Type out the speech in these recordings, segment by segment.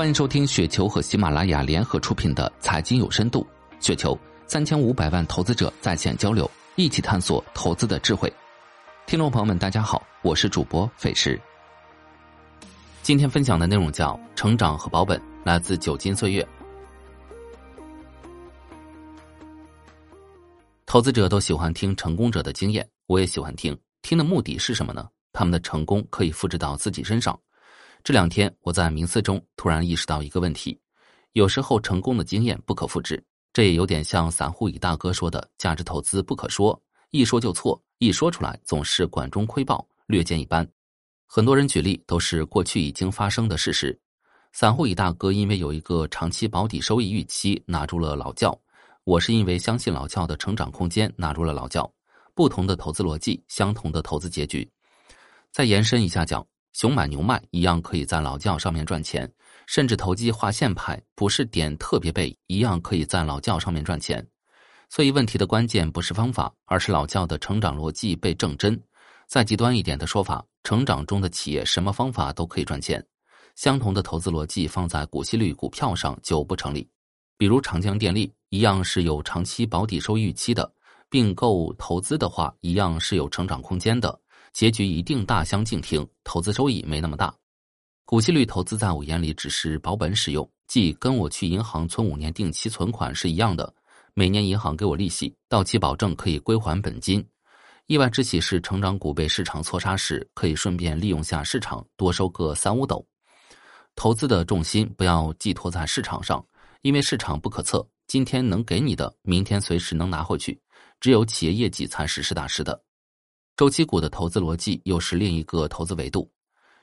欢迎收听雪球和喜马拉雅联合出品的《财经有深度》，雪球三千五百万投资者在线交流，一起探索投资的智慧。听众朋友们，大家好，我是主播费时。今天分享的内容叫“成长和保本”，来自九金岁月。投资者都喜欢听成功者的经验，我也喜欢听。听的目的是什么呢？他们的成功可以复制到自己身上。这两天我在冥思中突然意识到一个问题：有时候成功的经验不可复制，这也有点像散户乙大哥说的“价值投资不可说，一说就错，一说出来总是管中窥豹，略见一斑”。很多人举例都是过去已经发生的事实。散户乙大哥因为有一个长期保底收益预期，拿住了老窖；我是因为相信老窖的成长空间，拿住了老窖。不同的投资逻辑，相同的投资结局。再延伸一下讲。熊买牛卖一样可以在老窖上面赚钱，甚至投机划线派不是点特别背一样可以在老窖上面赚钱。所以问题的关键不是方法，而是老窖的成长逻辑被正真。再极端一点的说法，成长中的企业什么方法都可以赚钱。相同的投资逻辑放在股息率股票上就不成立。比如长江电力一样是有长期保底收益预期的，并购投资的话一样是有成长空间的。结局一定大相径庭，投资收益没那么大。股息率投资在我眼里只是保本使用，即跟我去银行存五年定期存款是一样的。每年银行给我利息，到期保证可以归还本金。意外之喜是成长股被市场错杀时，可以顺便利用下市场多收个三五斗。投资的重心不要寄托在市场上，因为市场不可测，今天能给你的，明天随时能拿回去。只有企业业绩才是实打实的。周期股的投资逻辑又是另一个投资维度。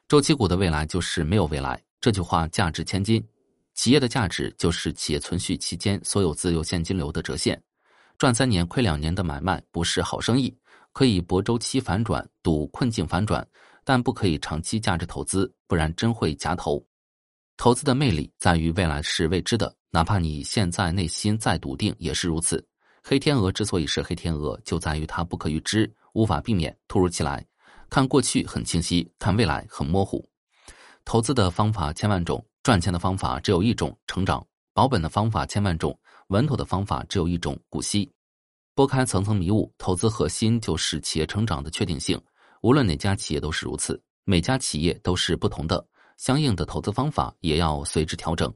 周期股的未来就是没有未来，这句话价值千金。企业的价值就是企业存续期间所有自由现金流的折现。赚三年亏两年的买卖不是好生意，可以博周期反转、赌困境反转，但不可以长期价值投资，不然真会夹头。投资的魅力在于未来是未知的，哪怕你现在内心再笃定也是如此。黑天鹅之所以是黑天鹅，就在于它不可预知。无法避免突如其来，看过去很清晰，看未来很模糊。投资的方法千万种，赚钱的方法只有一种：成长。保本的方法千万种，稳妥的方法只有一种：股息。拨开层层迷雾，投资核心就是企业成长的确定性。无论哪家企业都是如此，每家企业都是不同的，相应的投资方法也要随之调整。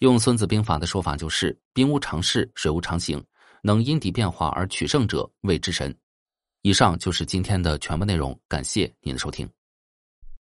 用《孙子兵法》的说法就是：“兵无常势，水无常形，能因敌变化而取胜者，谓之神。”以上就是今天的全部内容，感谢您的收听。